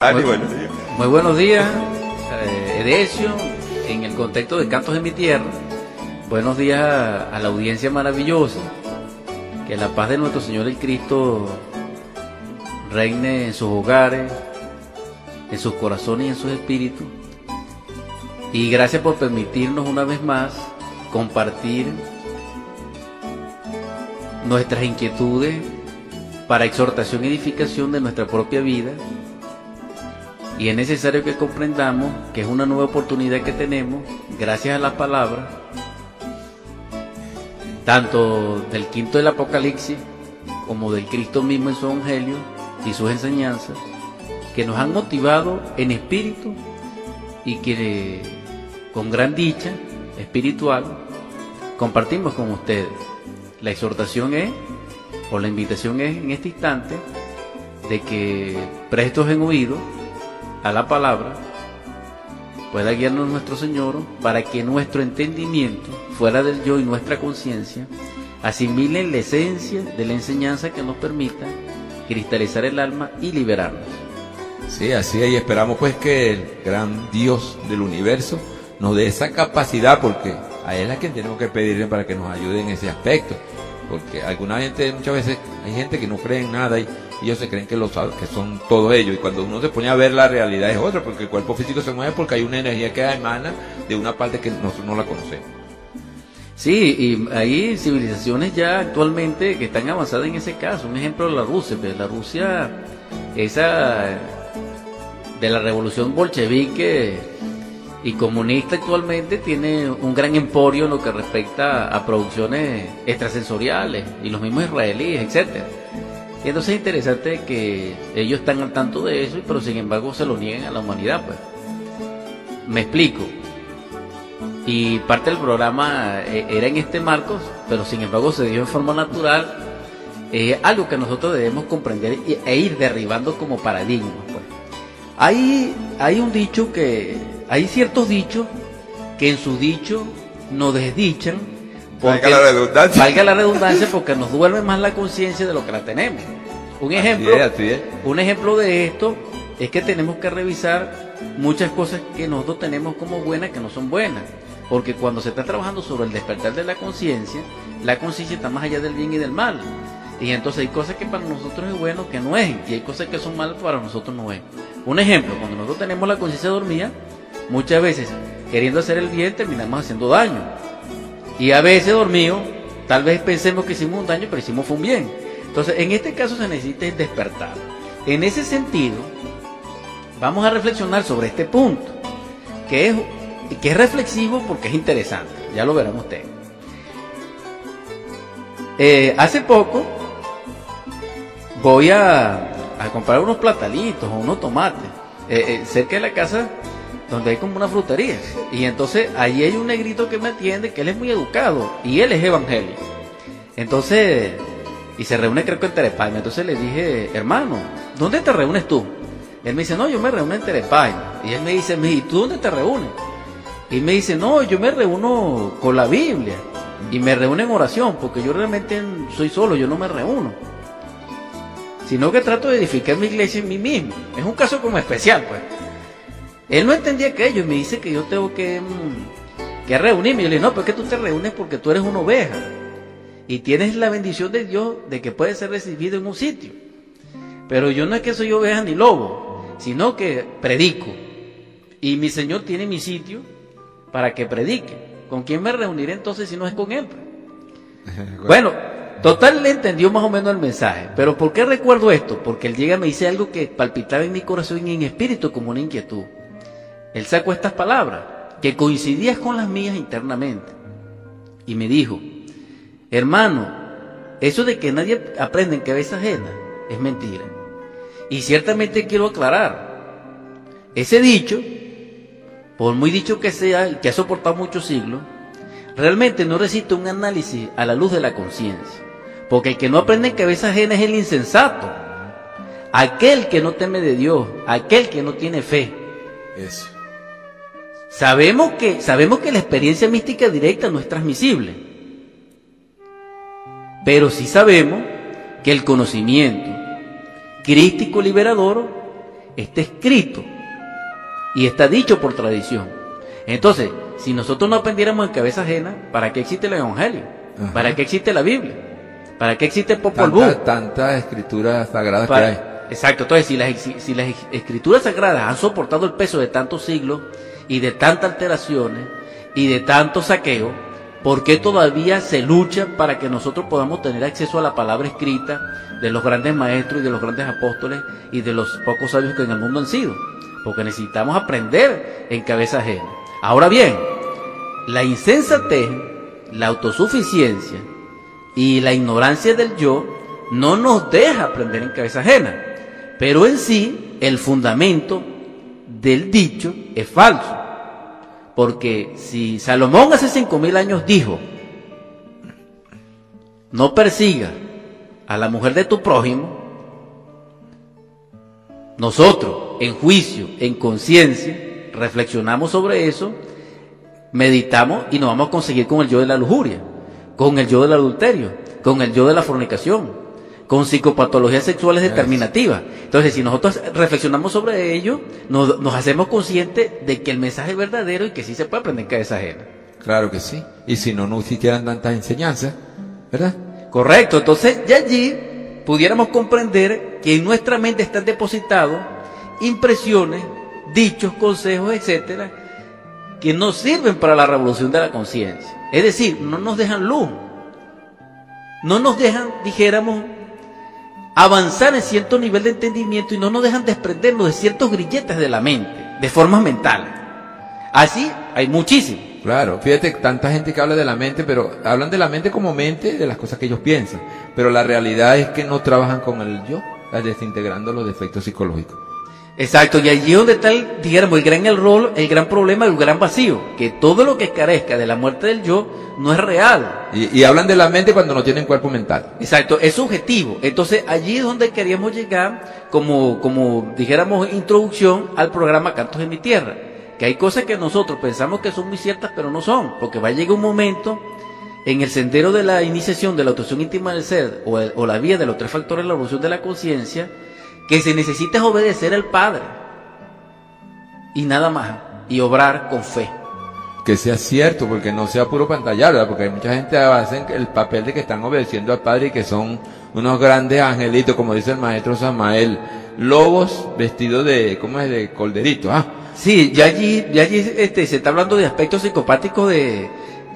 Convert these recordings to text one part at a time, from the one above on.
Muy, buenos días. Muy eh, en el contexto de Cantos de mi Tierra. Buenos días a, a la audiencia maravillosa. Que la paz de nuestro Señor el Cristo reine en sus hogares, en sus corazones y en sus espíritus. Y gracias por permitirnos una vez más compartir nuestras inquietudes para exhortación y edificación de nuestra propia vida y es necesario que comprendamos que es una nueva oportunidad que tenemos, gracias a la palabra, tanto del quinto del Apocalipsis como del Cristo mismo en su Evangelio y sus enseñanzas, que nos han motivado en espíritu y que con gran dicha espiritual compartimos con ustedes. La exhortación es, o la invitación es en este instante, de que prestos en oído a la palabra, pueda guiarnos nuestro Señor para que nuestro entendimiento, fuera del yo y nuestra conciencia, asimilen la esencia de la enseñanza que nos permita cristalizar el alma y liberarnos. Sí, así es, y esperamos pues que el gran Dios del universo nos dé esa capacidad, porque a Él es a quien tenemos que pedirle para que nos ayude en ese aspecto. Porque alguna gente, muchas veces, hay gente que no cree en nada y ellos se creen que, lo, que son todo ellos. Y cuando uno se pone a ver la realidad es otra, porque el cuerpo físico se mueve porque hay una energía que emana de una parte que nosotros no la conocemos. Sí, y hay civilizaciones ya actualmente que están avanzadas en ese caso. Un ejemplo la Rusia, pues la Rusia, esa de la revolución bolchevique y comunista actualmente tiene un gran emporio en lo que respecta a producciones extrasensoriales y los mismos israelíes, etcétera. Y entonces es interesante que ellos están al tanto de eso, pero sin embargo se lo niegan a la humanidad, pues. Me explico. Y parte del programa eh, era en este marco, pero sin embargo se dio en forma natural. Es algo que nosotros debemos comprender e ir derribando como paradigmas. Pues. Hay, hay un dicho que, hay ciertos dichos que en su dicho nos desdichan. Porque, valga la redundancia. Valga la redundancia porque nos duerme más la conciencia de lo que la tenemos. Un ejemplo, así es, así es. un ejemplo de esto es que tenemos que revisar muchas cosas que nosotros tenemos como buenas que no son buenas. Porque cuando se está trabajando sobre el despertar de la conciencia, la conciencia está más allá del bien y del mal. Y entonces hay cosas que para nosotros es bueno que no es, y hay cosas que son malas para nosotros no es. Un ejemplo, cuando nosotros tenemos la conciencia dormida, muchas veces queriendo hacer el bien terminamos haciendo daño. Y a veces dormido, tal vez pensemos que hicimos un daño, pero hicimos un bien. Entonces, en este caso se necesita despertar. En ese sentido, vamos a reflexionar sobre este punto, que es, que es reflexivo porque es interesante. Ya lo verán ustedes. Eh, hace poco voy a, comprar unos platalitos o unos tomates eh, eh, cerca de la casa donde hay como una frutería. Y entonces allí hay un negrito que me atiende, que él es muy educado y él es evangélico. Entonces, y se reúne creo que en Terepaima. Entonces le dije, hermano, ¿dónde te reúnes tú? Él me dice, no, yo me reúno en Terepaima. Y él me dice, ¿y tú dónde te reúnes? Y me dice, no, yo me reúno con la Biblia. Y me reúno en oración, porque yo realmente soy solo, yo no me reúno. Sino que trato de edificar mi iglesia en mí mismo. Es un caso como especial, pues. Él no entendía aquello y me dice que yo tengo que, que reunirme. Yo le dije, no, pero es que tú te reúnes porque tú eres una oveja. Y tienes la bendición de Dios de que puedes ser recibido en un sitio. Pero yo no es que soy oveja ni lobo, sino que predico. Y mi Señor tiene mi sitio para que predique. ¿Con quién me reuniré entonces si no es con Él? bueno, total le entendió más o menos el mensaje. Pero ¿por qué recuerdo esto? Porque Él llega y me dice algo que palpitaba en mi corazón y en espíritu como una inquietud. Él sacó estas palabras, que coincidían con las mías internamente. Y me dijo, hermano, eso de que nadie aprende en cabeza ajena es mentira. Y ciertamente quiero aclarar, ese dicho, por muy dicho que sea, que ha soportado muchos siglos, realmente no resiste un análisis a la luz de la conciencia. Porque el que no aprende en cabeza ajena es el insensato. Aquel que no teme de Dios, aquel que no tiene fe. Eso. Sabemos que, sabemos que la experiencia mística directa no es transmisible. Pero sí sabemos que el conocimiento crístico liberador está escrito y está dicho por tradición. Entonces, si nosotros no aprendiéramos en cabeza ajena, ¿para qué existe el Evangelio? ¿Para qué existe la Biblia? ¿Para qué existe el Popol Vuh? Tantas escrituras sagradas que hay. Exacto, entonces si las, si las escrituras sagradas han soportado el peso de tantos siglos y de tantas alteraciones y de tanto saqueo, ¿por qué todavía se lucha para que nosotros podamos tener acceso a la palabra escrita de los grandes maestros y de los grandes apóstoles y de los pocos sabios que en el mundo han sido? Porque necesitamos aprender en cabeza ajena. Ahora bien, la insensatez, la autosuficiencia y la ignorancia del yo no nos deja aprender en cabeza ajena. Pero en sí, el fundamento del dicho es falso. Porque si Salomón hace cinco mil años dijo, no persiga a la mujer de tu prójimo, nosotros en juicio, en conciencia, reflexionamos sobre eso, meditamos y nos vamos a conseguir con el yo de la lujuria, con el yo del adulterio, con el yo de la fornicación, con psicopatologías sexuales determinativas. Entonces, si nosotros reflexionamos sobre ello, nos, hacemos conscientes de que el mensaje es verdadero y que sí se puede aprender en cabeza ajena. Claro que sí. Y si no, no existieran tantas enseñanzas, ¿verdad? Correcto. Entonces, ya allí pudiéramos comprender que en nuestra mente están depositados impresiones, dichos, consejos, etcétera, que no sirven para la revolución de la conciencia. Es decir, no nos dejan luz. No nos dejan, dijéramos, avanzar en cierto nivel de entendimiento y no nos dejan desprendernos de ciertos grilletes de la mente, de formas mentales. Así hay muchísimo. Claro, fíjate, tanta gente que habla de la mente, pero hablan de la mente como mente, de las cosas que ellos piensan. Pero la realidad es que no trabajan con el yo, desintegrando los defectos psicológicos. Exacto, y allí donde está, el, dijéramos, el gran error, el gran problema, el gran vacío, que todo lo que carezca de la muerte del yo no es real. Y, hablan de la mente cuando no tienen cuerpo mental. Exacto, es subjetivo. Entonces allí es donde queríamos llegar, como, como dijéramos, introducción al programa Cantos de mi Tierra. Que hay cosas que nosotros pensamos que son muy ciertas, pero no son, porque va a llegar un momento en el sendero de la iniciación de la autoción íntima del ser o, o la vía de los tres factores de la evolución de la conciencia, que se necesita es obedecer al Padre y nada más, y obrar con fe. Que sea cierto, porque no sea puro pantallar, porque hay mucha gente que hace el papel de que están obedeciendo al Padre y que son unos grandes angelitos, como dice el maestro Samael, lobos vestidos de, ¿cómo es? De colderito, ¿ah? Sí, ya allí, ya allí este, se está hablando de aspectos psicopáticos de,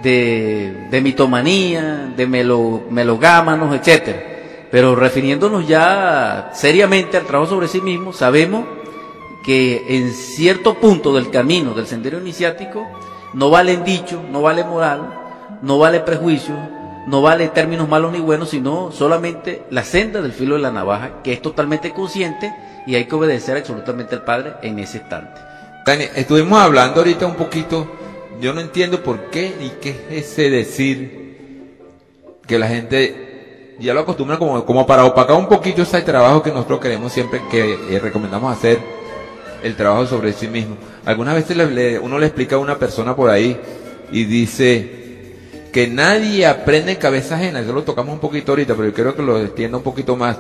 de, de mitomanía, de melo, melogámanos, etcétera. Pero refiriéndonos ya seriamente al trabajo sobre sí mismo, sabemos que en cierto punto del camino del sendero iniciático no vale dicho, no vale moral, no vale prejuicio, no vale términos malos ni buenos, sino solamente la senda del filo de la navaja, que es totalmente consciente y hay que obedecer absolutamente al Padre en ese instante. Dani, estuvimos hablando ahorita un poquito, yo no entiendo por qué y qué es ese decir que la gente ya lo acostumbran como, como para opacar un poquito ese trabajo que nosotros queremos siempre, que eh, recomendamos hacer, el trabajo sobre sí mismo. Algunas veces uno le explica a una persona por ahí y dice que nadie aprende en cabeza ajena, eso lo tocamos un poquito ahorita, pero yo quiero que lo extienda un poquito más.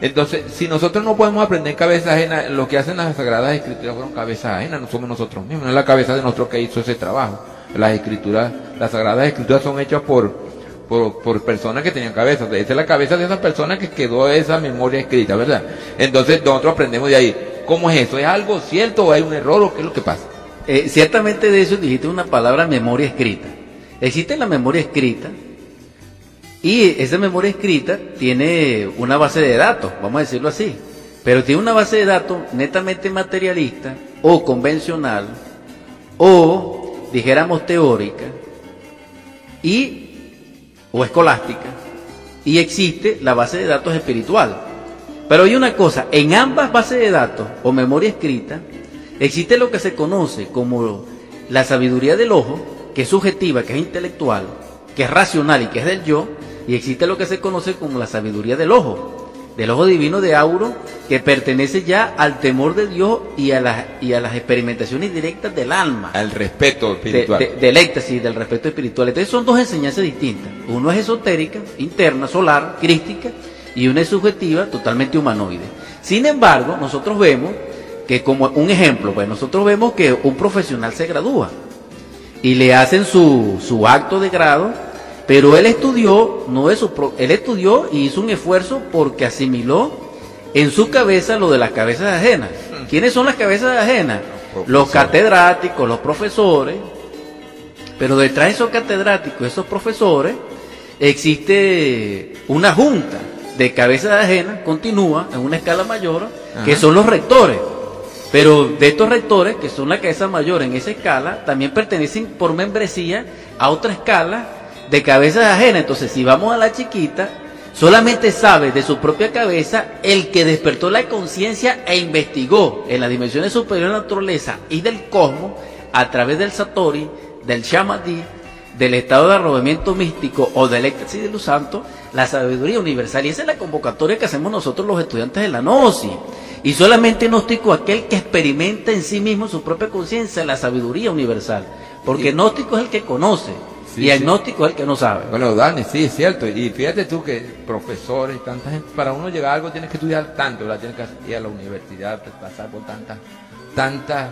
Entonces, si nosotros no podemos aprender en cabeza ajena, lo que hacen las Sagradas Escrituras fueron cabeza ajena, no somos nosotros mismos, no es la cabeza de nosotros que hizo ese trabajo. Las escrituras, las Sagradas Escrituras son hechas por, por, personas que tenían cabeza. Esa es la cabeza de esa persona que quedó esa memoria escrita, ¿verdad? Entonces nosotros aprendemos de ahí. ¿Cómo es eso? ¿Es algo cierto o hay un error o qué es lo que pasa? Eh, ciertamente de eso dijiste una palabra memoria escrita. Existe la memoria escrita y esa memoria escrita tiene una base de datos, vamos a decirlo así. Pero tiene una base de datos netamente materialista o convencional o dijéramos teórica y o escolástica y existe la base de datos espiritual. Pero hay una cosa, en ambas bases de datos o memoria escrita existe lo que se conoce como la sabiduría del ojo, que es subjetiva, que es intelectual, que es racional y que es del yo, y existe lo que se conoce como la sabiduría del ojo, del ojo divino de Auro, que pertenece ya al temor de Dios y a las, y a las experimentaciones directas del alma. Al respeto espiritual. del éxtasis, del respeto espiritual. Entonces son dos enseñanzas distintas. Uno es esotérica, interna, solar, crística, y una es subjetiva, totalmente humanoide. Sin embargo, nosotros vemos que como un ejemplo, pues nosotros vemos que un profesional se gradúa y le hacen su, su acto de grado, pero él estudió, no es su él estudió y hizo un esfuerzo porque asimiló en su cabeza lo de las cabezas ajenas. Mm. ¿Quiénes son las cabezas ajenas? Los, catedráticos, los profesores, pero detrás de esos catedráticos, esos profesores, existe una junta de cabezas ajenas, continúa en una escala mayor, que son los rectores. Pero de estos rectores, que son la cabeza mayor en esa escala, también pertenecen por membresía a otra escala de cabezas ajenas. Entonces, si vamos a la chiquita, solamente sabe de su propia cabeza el que despertó la conciencia e investigó en las dimensiones superiores de la naturaleza y del cosmos a través del Satori, del Shamadhi, del estado de arrobamiento místico o del éxtasis de los santos, la sabiduría universal. Y esa es la convocatoria que hacemos nosotros los estudiantes de la Gnosis. Y solamente gnóstico aquel que experimenta en sí mismo su propia conciencia, la sabiduría universal. Porque gnóstico es el que conoce. Y agnóstico es el que no sabe. Bueno, Dani, sí, es cierto. Y fíjate tú que profesores, tanta gente, para uno llegar a algo tienes que estudiar tanto, la tienes que ir a la universidad, pasar por tantas, tantas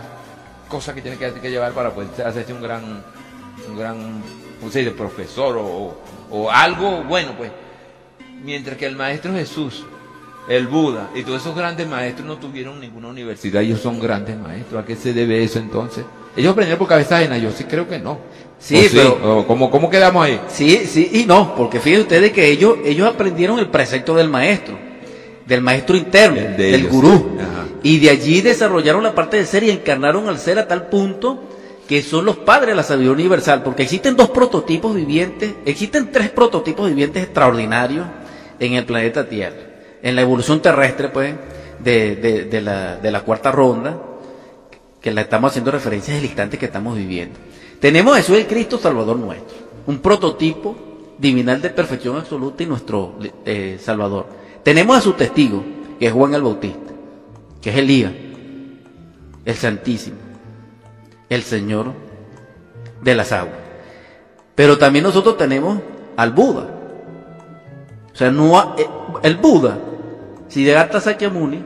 cosas que tienes que, llevar para poder hacerse un gran, un gran, ¿cómo se profesor o, o algo bueno, pues. Mientras que el Maestro Jesús el Buda y todos esos grandes maestros no tuvieron ninguna universidad, ellos son grandes maestros. ¿A qué se debe eso entonces? Ellos aprendieron por cabeza ajena, yo sí creo que no. Sí, pero ¿cómo, ¿cómo, quedamos ahí? Sí, sí y no, porque fíjense ustedes que ellos, ellos aprendieron el precepto del maestro, del maestro interno, del gurú. Y de allí desarrollaron la parte del ser y encarnaron al ser a tal punto que son los padres de la sabiduría universal, porque existen dos prototipos vivientes, existen tres prototipos vivientes extraordinarios en el planeta Tierra en la evolución terrestre, pues, de, la, cuarta ronda, que la estamos haciendo referencia al instante que estamos viviendo. Tenemos a Jesús el Cristo Salvador nuestro, un prototipo divinal de perfección absoluta y nuestro eh, Salvador. Tenemos a su testigo, que es Juan el Bautista, que es Elías, el Santísimo, el Señor de las aguas. Pero también nosotros tenemos al Buda. O sea, no eh, el Buda Siddhartha Sakyamuni,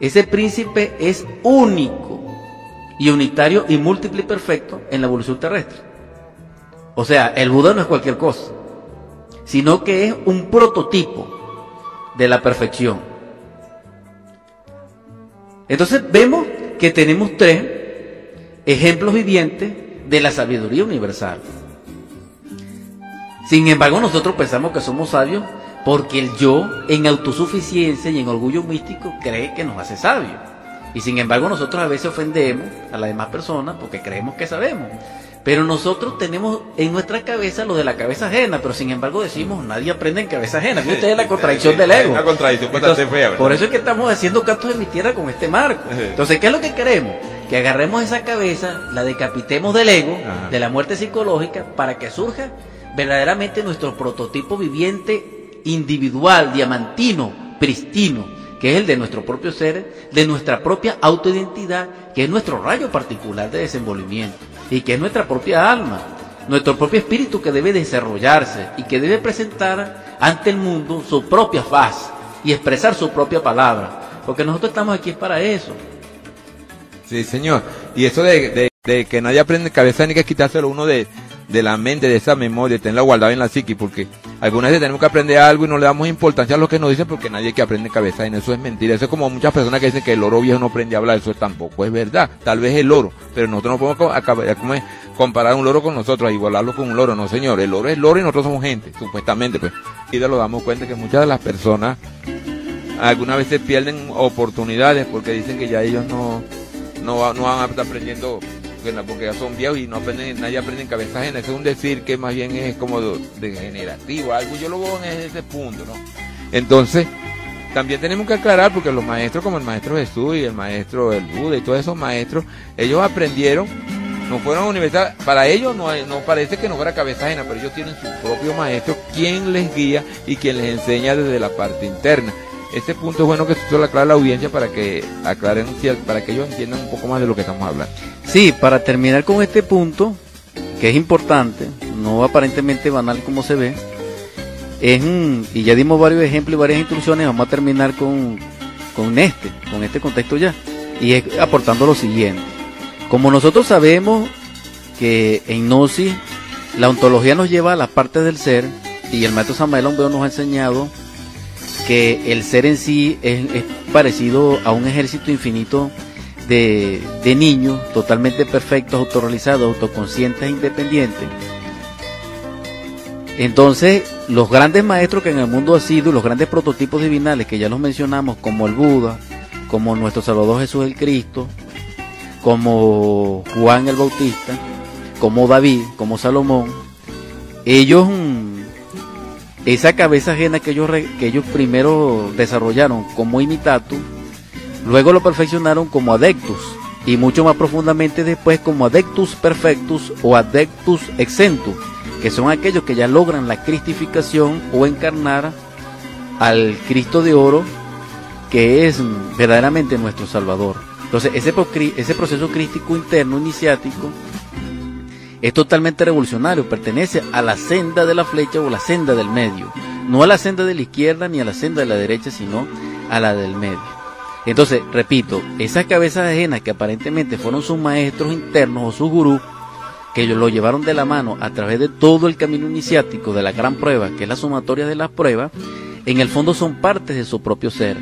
ese príncipe es único y unitario y múltiple y perfecto en la evolución terrestre. O sea, el Buda no es cualquier cosa, sino que es un prototipo de la perfección. Entonces vemos que tenemos tres ejemplos vivientes de la sabiduría universal. Sin embargo, nosotros pensamos que somos sabios porque el yo en autosuficiencia y en orgullo místico cree que nos hace sabios. Y sin embargo nosotros a veces ofendemos a las demás personas porque creemos que sabemos. Pero nosotros tenemos en nuestra cabeza lo de la cabeza ajena, pero sin embargo decimos, nadie aprende en cabeza ajena. Fíjate es la contradicción del ego. Una contradicción fea, Por eso es que estamos haciendo cantos de mi tierra con este marco. Entonces, ¿qué es lo que queremos? Que agarremos esa cabeza, la decapitemos del ego, de la muerte psicológica, para que surja verdaderamente nuestro prototipo viviente individual, diamantino, pristino, que es el de nuestro propio ser, de nuestra propia autoidentidad, que es nuestro rayo particular de desenvolvimiento y que es nuestra propia alma, nuestro propio espíritu que debe desarrollarse y que debe presentar ante el mundo su propia faz y expresar su propia palabra, porque nosotros estamos aquí para eso. Sí, señor. Y eso de, que nadie aprende cabeza ni que quitárselo uno de, de la mente, de esa memoria, tenerla guardada en la psique, porque algunas veces tenemos que aprender algo y no le damos importancia a lo que nos dicen porque nadie que aprende cabeza en eso es mentira. Eso es como muchas personas que dicen que el oro viejo no aprende a hablar, eso tampoco es verdad. Tal vez el oro, pero nosotros no podemos comparar un loro con nosotros, igualarlo con un loro, no señor. El oro es loro y nosotros somos gente, supuestamente, pues. Y de lo damos cuenta que muchas de las personas algunas veces pierden oportunidades porque dicen que ya ellos no, no, no van a estar aprendiendo porque ya son viejos y no aprenden, nadie aprende en cabeza ajena. Eso es un decir que más bien es como degenerativo, algo yo lo veo en ese punto, ¿no? Entonces, también tenemos que aclarar, porque los maestros como el maestro Jesús y el maestro del Buda y todos esos maestros, ellos aprendieron, no fueron a universidad, para ellos no, no parece que no fuera cabeza ajena, pero ellos tienen su propio maestro, quien les guía y quien les enseña desde la parte interna. Este punto es bueno que se lo aclare a la audiencia para que aclaren, para que ellos entiendan un poco más de lo que estamos hablando. Sí, para terminar con este punto, que es importante, no aparentemente banal como se ve, es y ya dimos varios ejemplos y varias instrucciones, vamos a terminar con, con este, con este contexto ya. y es aportando lo siguiente. Como nosotros sabemos que en Gnosis la ontología nos lleva a la parte del ser y el maestro Samuel Ombeo nos ha enseñado que el ser en sí es parecido a un ejército infinito de, de niños totalmente perfectos, autorrealizados, autoconscientes e independientes. Entonces, los grandes maestros que en el mundo ha sido, los grandes prototipos divinales que ya los mencionamos, como el Buda, como nuestro Salvador Jesús el Cristo, como Juan el Bautista, como David, como Salomón, ellos, mm, esa cabeza ajena que ellos, que ellos primero desarrollaron como imitatum, luego lo perfeccionaron como adeptus y mucho más profundamente después como adeptus perfectus o adeptus exentus, que son aquellos que ya logran la cristificación o encarnar al Cristo de oro que es verdaderamente nuestro Salvador. Entonces, ese, ese proceso crístico interno, iniciático, es totalmente revolucionario, pertenece a la senda de la flecha o la senda del medio, no a la senda de la izquierda ni a la senda de la derecha, sino a la del medio. Entonces, repito, esas cabezas ajenas que aparentemente fueron sus maestros internos o sus gurús, que ellos lo llevaron de la mano a través de todo el camino iniciático de la gran prueba, que es la sumatoria de las pruebas, en el fondo son partes de su propio ser.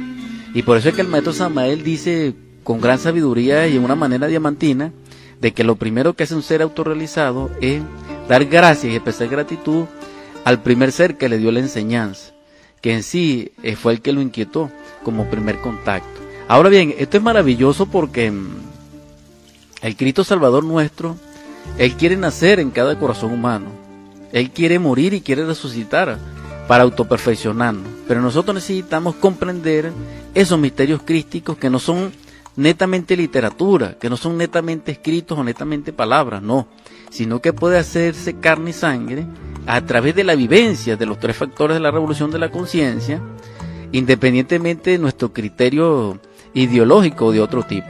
Y por eso es que el maestro Samael dice con gran sabiduría y en una manera diamantina, de que lo primero que hace un ser autorrealizado es dar gracias y expresar gratitud al primer ser que le dio la enseñanza, que en sí fue el que lo inquietó como primer contacto. Ahora bien, esto es maravilloso porque mm, el Cristo Salvador nuestro, Él quiere nacer en cada corazón humano. Él quiere morir y quiere resucitar para autoperfeccionarnos. Pero nosotros necesitamos comprender esos misterios crísticos que no son netamente literatura, que no son netamente escritos o netamente palabras, no, sino que puede hacerse carne y sangre a través de la vivencia de los tres factores de la revolución de la conciencia, independientemente de nuestro criterio ideológico de otro tipo.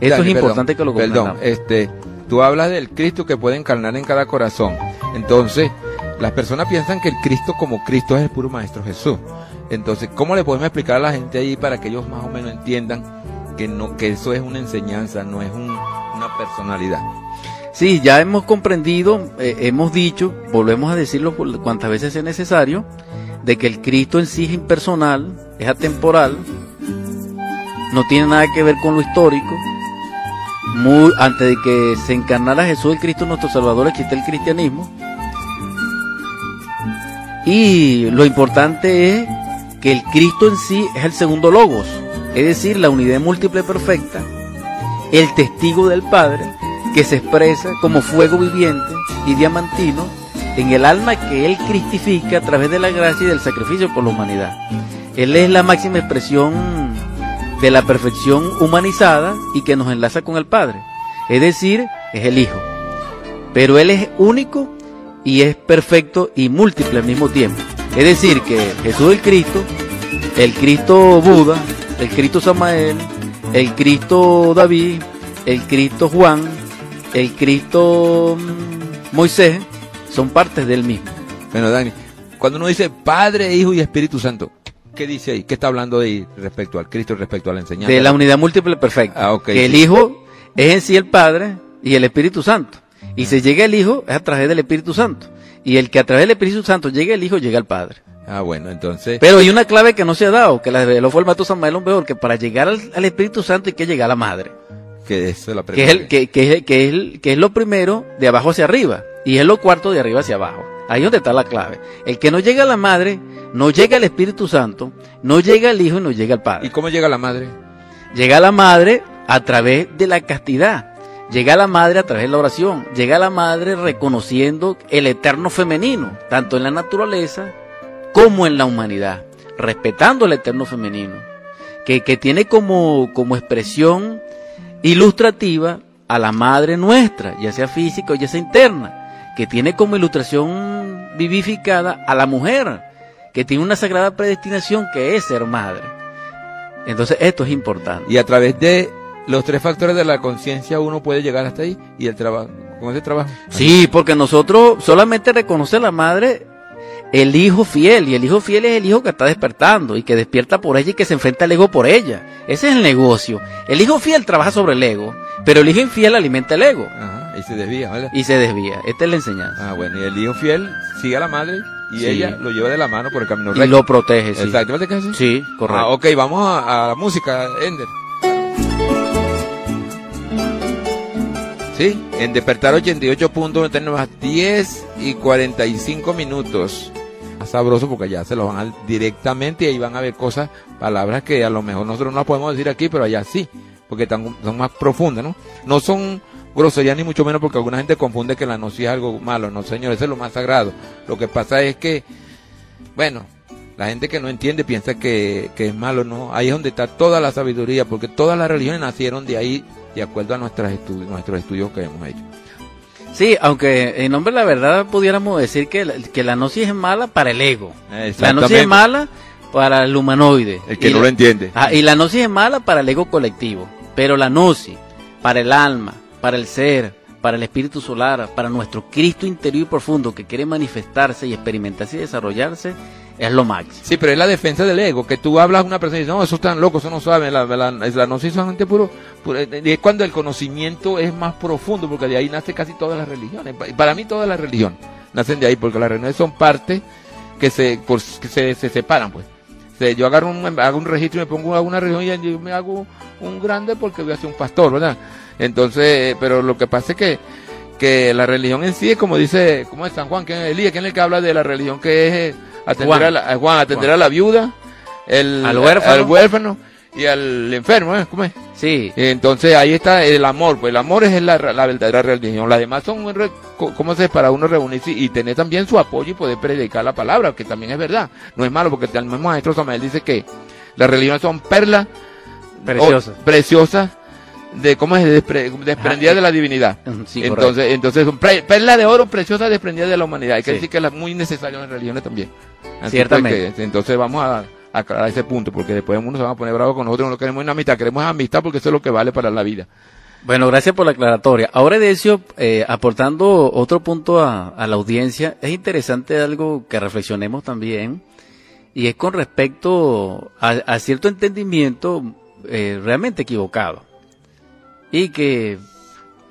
Esto es importante perdón, que lo Perdón, comprendamos. este, tú hablas del Cristo que puede encarnar en cada corazón. Entonces, las personas piensan que el Cristo como Cristo es el puro Maestro Jesús. Entonces, ¿cómo le podemos explicar a la gente ahí para que ellos más o menos entiendan que no que eso es una enseñanza, no es un- una personalidad? Sí, ya hemos comprendido, eh, hemos dicho, volvemos a decirlo por cuantas veces sea necesario, de que el Cristo en sí es impersonal, es atemporal, no tiene nada que ver con lo histórico. Antes de que se encarnara Jesús el Cristo nuestro Salvador, existe el cristianismo. Y lo importante es que el Cristo en sí es el segundo logos, es decir, la unidad múltiple perfecta, el testigo del Padre, que se expresa como fuego viviente y diamantino en el alma que Él cristifica a través de la gracia y del sacrificio por la humanidad. Él es la máxima expresión de la perfección humanizada y que nos enlaza con el Padre. Es decir, es el Hijo. Pero Él es único y es perfecto y múltiple al mismo tiempo. Es decir, que Jesús el Cristo, el Cristo Buda, el Cristo Samael, el Cristo David, el Cristo Juan, el Cristo mm, Moisés, son partes del mismo. Bueno, Dani, cuando uno dice Padre, Hijo y Espíritu Santo, ¿qué dice ahí? ¿Qué está hablando ahí respecto al Cristo, respecto a la enseñanza? De la unidad múltiple perfecta. Ah, que el. Hijo es en sí el Padre y el Espíritu Santo. Y se llega el Hijo es a través del Espíritu Santo. Y el que a través del Espíritu Santo llega el Hijo, llega al Padre. Ah, bueno, entonces... Pero hay una clave que no se ha dado, que la reveló fue el maestro Samuel Mejor, que para llegar al, al Espíritu Santo hay que llegar a la Madre. que es la Que es, el, que, que, es- que, es el- que es lo primero de abajo hacia arriba. Y es lo cuarto de arriba hacia abajo. Ahí es donde está la clave. El que no llega a la Madre, no llega al Espíritu Santo, no llega al Hijo y no llega al Padre. ¿Y cómo llega la madre? Llega a la madre a través de la castidad. Llega a la madre a través de la oración. Llega a la madre reconociendo el eterno femenino, tanto en la naturaleza como en la humanidad. Respetando el eterno femenino. Que, que tiene como, como expresión ilustrativa a la madre nuestra, ya sea física o ya sea interna. Que tiene como ilustración vivificada a la mujer. Que tiene una sagrada predestinación que es ser madre. Entonces esto es importante. Y a través de los tres factores de la conciencia uno puede llegar hasta ahí y el trabajo, con ese trabajo. Sí, porque nosotros solamente reconocer a la madre el hijo fiel, y el hijo fiel es el hijo que está despertando y que despierta por ella y que se enfrenta al ego por ella. Ese es el negocio. El hijo fiel trabaja sobre el ego, pero el hijo infiel alimenta el ego. Ajá, y se desvía, ¿vale? Y se desvía. Esta es la enseñanza. Ah, bueno, y el hijo fiel sigue a la madre y Sí. ella lo lleva de la mano por el camino Y recto. lo protege, sí. Exacto, ¿verdad que es así? Sí, correcto. Ah, ok, vamos a, a la música, Ender. Sí, en Despertar 88 puntos tenemos a 10 y 45 minutos. Sabroso porque ya se los van a directamente y ahí van a ver cosas, palabras que a lo mejor nosotros no las podemos decir aquí, pero allá sí, porque están, son más profundas, ¿no? No son groserías ni mucho menos porque alguna gente confunde que la nocia es algo malo, no señor, eso es lo más sagrado. Lo que pasa es que, bueno, la gente que no entiende piensa que, que es malo, no. Ahí es donde está toda la sabiduría, porque todas las religiones nacieron de ahí, de acuerdo a nuestras estudios, nuestros estudios que hemos hecho. Sí, aunque en nombre de la verdad pudiéramos decir que, la- que la gnosis es mala para el ego. La gnosis es mala para el humanoide. El que Y no la- lo entiende. Ah, y la gnosis es mala para el ego colectivo. Pero la gnosis, para el alma, para el ser, para el espíritu solar, para nuestro Cristo interior y profundo que quiere manifestarse y experimentarse y desarrollarse, es lo máximo. Sí, pero es la defensa del ego, que tú hablas a una persona y dices, no, eso están locos, eso no saben, la, la, la es solamente puro, puro- y es cuando el conocimiento es más profundo, porque de ahí nace casi todas las religiones. Pa- Para mí todas las religiones nacen de ahí, porque las religiones son partes que se, que se, se separan, pues. Yo agarro un, hago un registro y me pongo a una religión y yo me hago un grande porque voy a ser un pastor, ¿verdad? Entonces, pero lo que pasa es que, que la religión en sí es como dice, como es San Juan, que es Elías, que es el que habla de la religión que es eh, atender Juan. a la, a Juan, atender Juan. a la viuda, el, Al huérfano. al huérfano y al enfermo, ¿eh? ¿Cómo es? Sí, Entonces ahí está el amor, pues el amor es la, la verdadera religión. Las demás son, ¿cómo se para uno reunirse y tener también su apoyo y poder predicar la palabra, que también es verdad. No es malo, porque el mismo maestro Samuel dice que las religiones son perlas preciosas de cómo es despre- desprendidas Ajá, de la divinidad. Sí, correcto. entonces, entonces son pre- perlas de oro preciosas desprendidas de la humanidad. Hay que Sí. decir que es muy necesario en las religiones también. Así Ciertamente. pues que- entonces vamos a, a aclarar ese punto, porque después uno se va a poner bravo con nosotros, no queremos una amistad, queremos amistad porque eso es lo que vale para la vida. Bueno, gracias por la aclaratoria. Ahora, Decio, eh, aportando otro punto a, a la audiencia, es interesante algo que reflexionemos también, y es con respecto a, a cierto entendimiento eh, realmente equivocado, y que,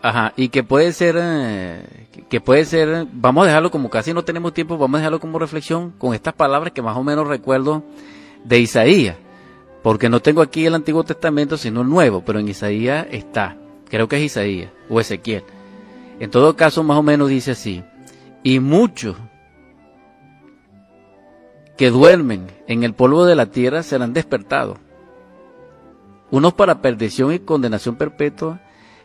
ajá, y que puede ser, eh, que- puede ser, vamos a dejarlo como casi no tenemos tiempo, vamos a dejarlo como reflexión con estas palabras que más o menos recuerdo de Isaías. Porque no tengo aquí el Antiguo Testamento, sino el Nuevo, pero en Isaías está, creo que es Isaías o Ezequiel. En todo caso, más o menos dice así, y muchos que duermen en el polvo de la tierra serán despertados, unos para perdición y condenación perpetua,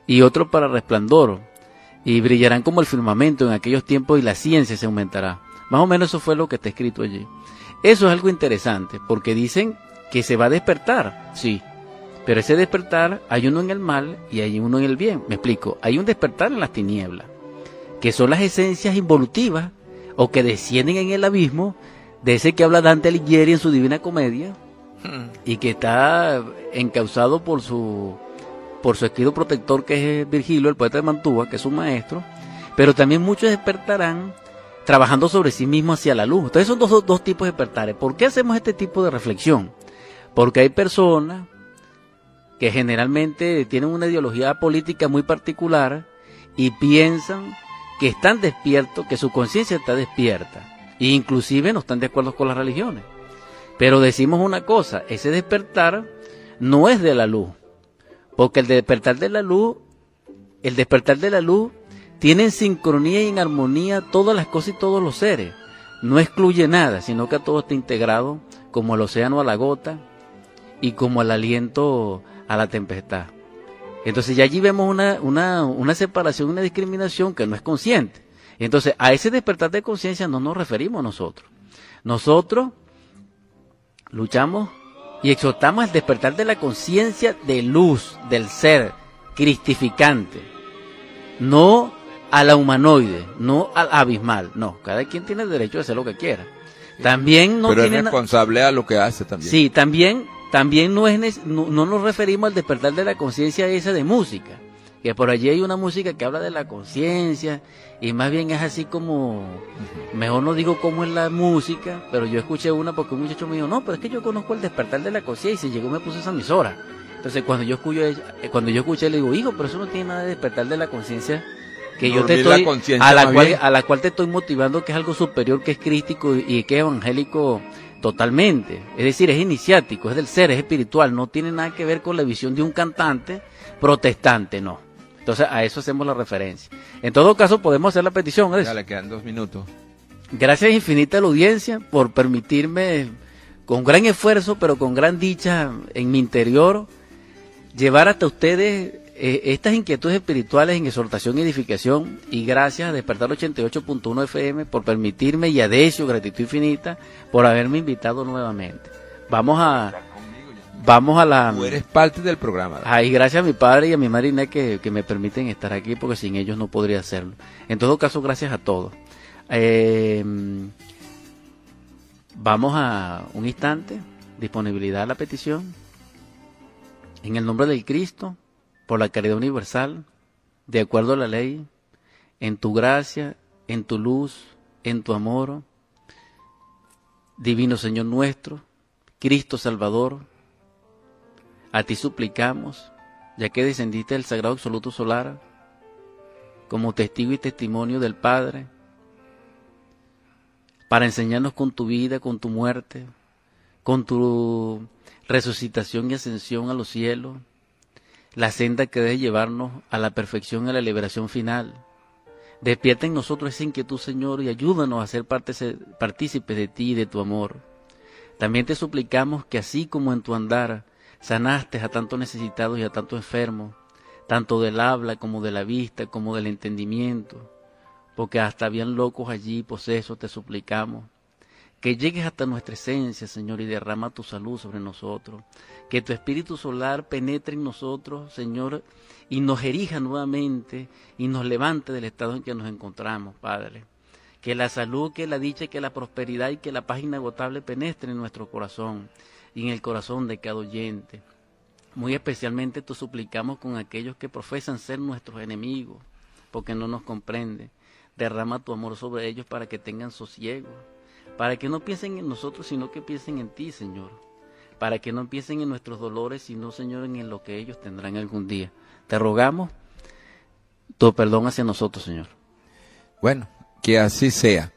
y otros para resplandor, y brillarán como el firmamento en aquellos tiempos y la ciencia se aumentará. Más o menos eso fue lo que está escrito allí. Eso es algo interesante, porque dicen que se va a despertar, sí. Pero ese despertar hay uno en el mal y hay uno en el bien. Me explico, hay un despertar en las tinieblas, que son las esencias involutivas o que descienden en el abismo de ese que habla Dante Alighieri en su Divina Comedia y que está encausado por su por su escrito protector que es Virgilio, el poeta de Mantua, que es su maestro, pero también muchos despertarán trabajando sobre sí mismos hacia la luz. Entonces son dos, dos, dos tipos de despertares. ¿Por qué hacemos este tipo de reflexión? Porque hay personas que generalmente tienen una ideología política muy particular y piensan que están despiertos, que su conciencia está despierta. E inclusive no están de acuerdo con las religiones. Pero decimos una cosa, ese despertar no es de la luz. Porque el despertar de la luz, el despertar de la luz tiene en sincronía y en armonía todas las cosas y todos los seres. No excluye nada, sino que todo está integrado como el océano a la gota y como el aliento a la tempestad. Entonces ya allí vemos una, una, una separación, una discriminación que no es consciente. Entonces a ese despertar de conciencia no nos referimos nosotros. Nosotros luchamos y exhortamos al despertar de la conciencia de luz, del ser cristificante. No a la humanoide, no al abismal. No, cada quien tiene el derecho de hacer lo que quiera. También no Pero es tiene responsable a lo que hace también. Sí, también, también no, es, no, no nos referimos al despertar de la conciencia esa de música, que por allí hay una música que habla de la conciencia y más bien es así como, mejor no digo cómo es la música, pero yo escuché una porque un muchacho me dijo, no, pero es que yo conozco el despertar de la conciencia y llegó y me puse esa emisora. Entonces cuando yo escuché, cuando yo escuché le digo, hijo, pero eso no tiene nada de despertar de la conciencia que yo te estoy, a la cual, a la cual te estoy motivando que es algo superior, que es crístico y que es evangélico totalmente. Es decir, es iniciático, es del ser, es espiritual, no tiene nada que ver con la visión de un cantante protestante, no. Entonces a eso hacemos la referencia. En todo caso podemos hacer la petición. Ya le quedan dos minutos. Gracias infinita a la audiencia por permitirme, con gran esfuerzo, pero con gran dicha en mi interior, llevar hasta ustedes eh, estas inquietudes espirituales en exhortación y edificación y gracias a Despertar 88.1 FM por permitirme y a Decio, gratitud infinita, por haberme invitado nuevamente. Vamos a... Vamos a la... Tú eres parte del programa. Ay, gracias a mi padre y a mi madre que, que me permiten estar aquí porque sin ellos no podría hacerlo. En todo caso, gracias a todos. Eh, vamos a un instante, disponibilidad a la petición. En el nombre del Cristo, por la caridad universal, de acuerdo a la ley, en tu gracia, en tu luz, en tu amor, Divino Señor nuestro, Cristo Salvador, a ti suplicamos, ya que descendiste del Sagrado Absoluto Solar, como testigo y testimonio del Padre, para enseñarnos con tu vida, con tu muerte, con tu resucitación y ascensión a los cielos, la senda que debe llevarnos a la perfección y a la liberación final. Despierta en nosotros esa inquietud, Señor, y ayúdanos a ser partícipes de ti y de tu amor. También te suplicamos que así como en tu andar sanaste a tantos necesitados y a tantos enfermos, tanto del habla como de la vista, como del entendimiento, porque hasta habían locos allí, posesos, te suplicamos, que llegues hasta nuestra esencia, Señor, y derrama tu salud sobre nosotros. Que tu espíritu solar penetre en nosotros, Señor, y nos erija nuevamente y nos levante del estado en que nos encontramos, Padre. Que la salud, que la dicha, que la prosperidad y que la paz inagotable penetre en nuestro corazón y en el corazón de cada oyente. Muy especialmente te suplicamos con aquellos que profesan ser nuestros enemigos, porque no nos comprenden. Derrama tu amor sobre ellos para que tengan sosiego para que no piensen en nosotros, sino que piensen en ti, Señor, para que no piensen en nuestros dolores, sino, Señor, en lo que ellos tendrán algún día. Te rogamos tu perdón hacia nosotros, Señor. Bueno, que así sea.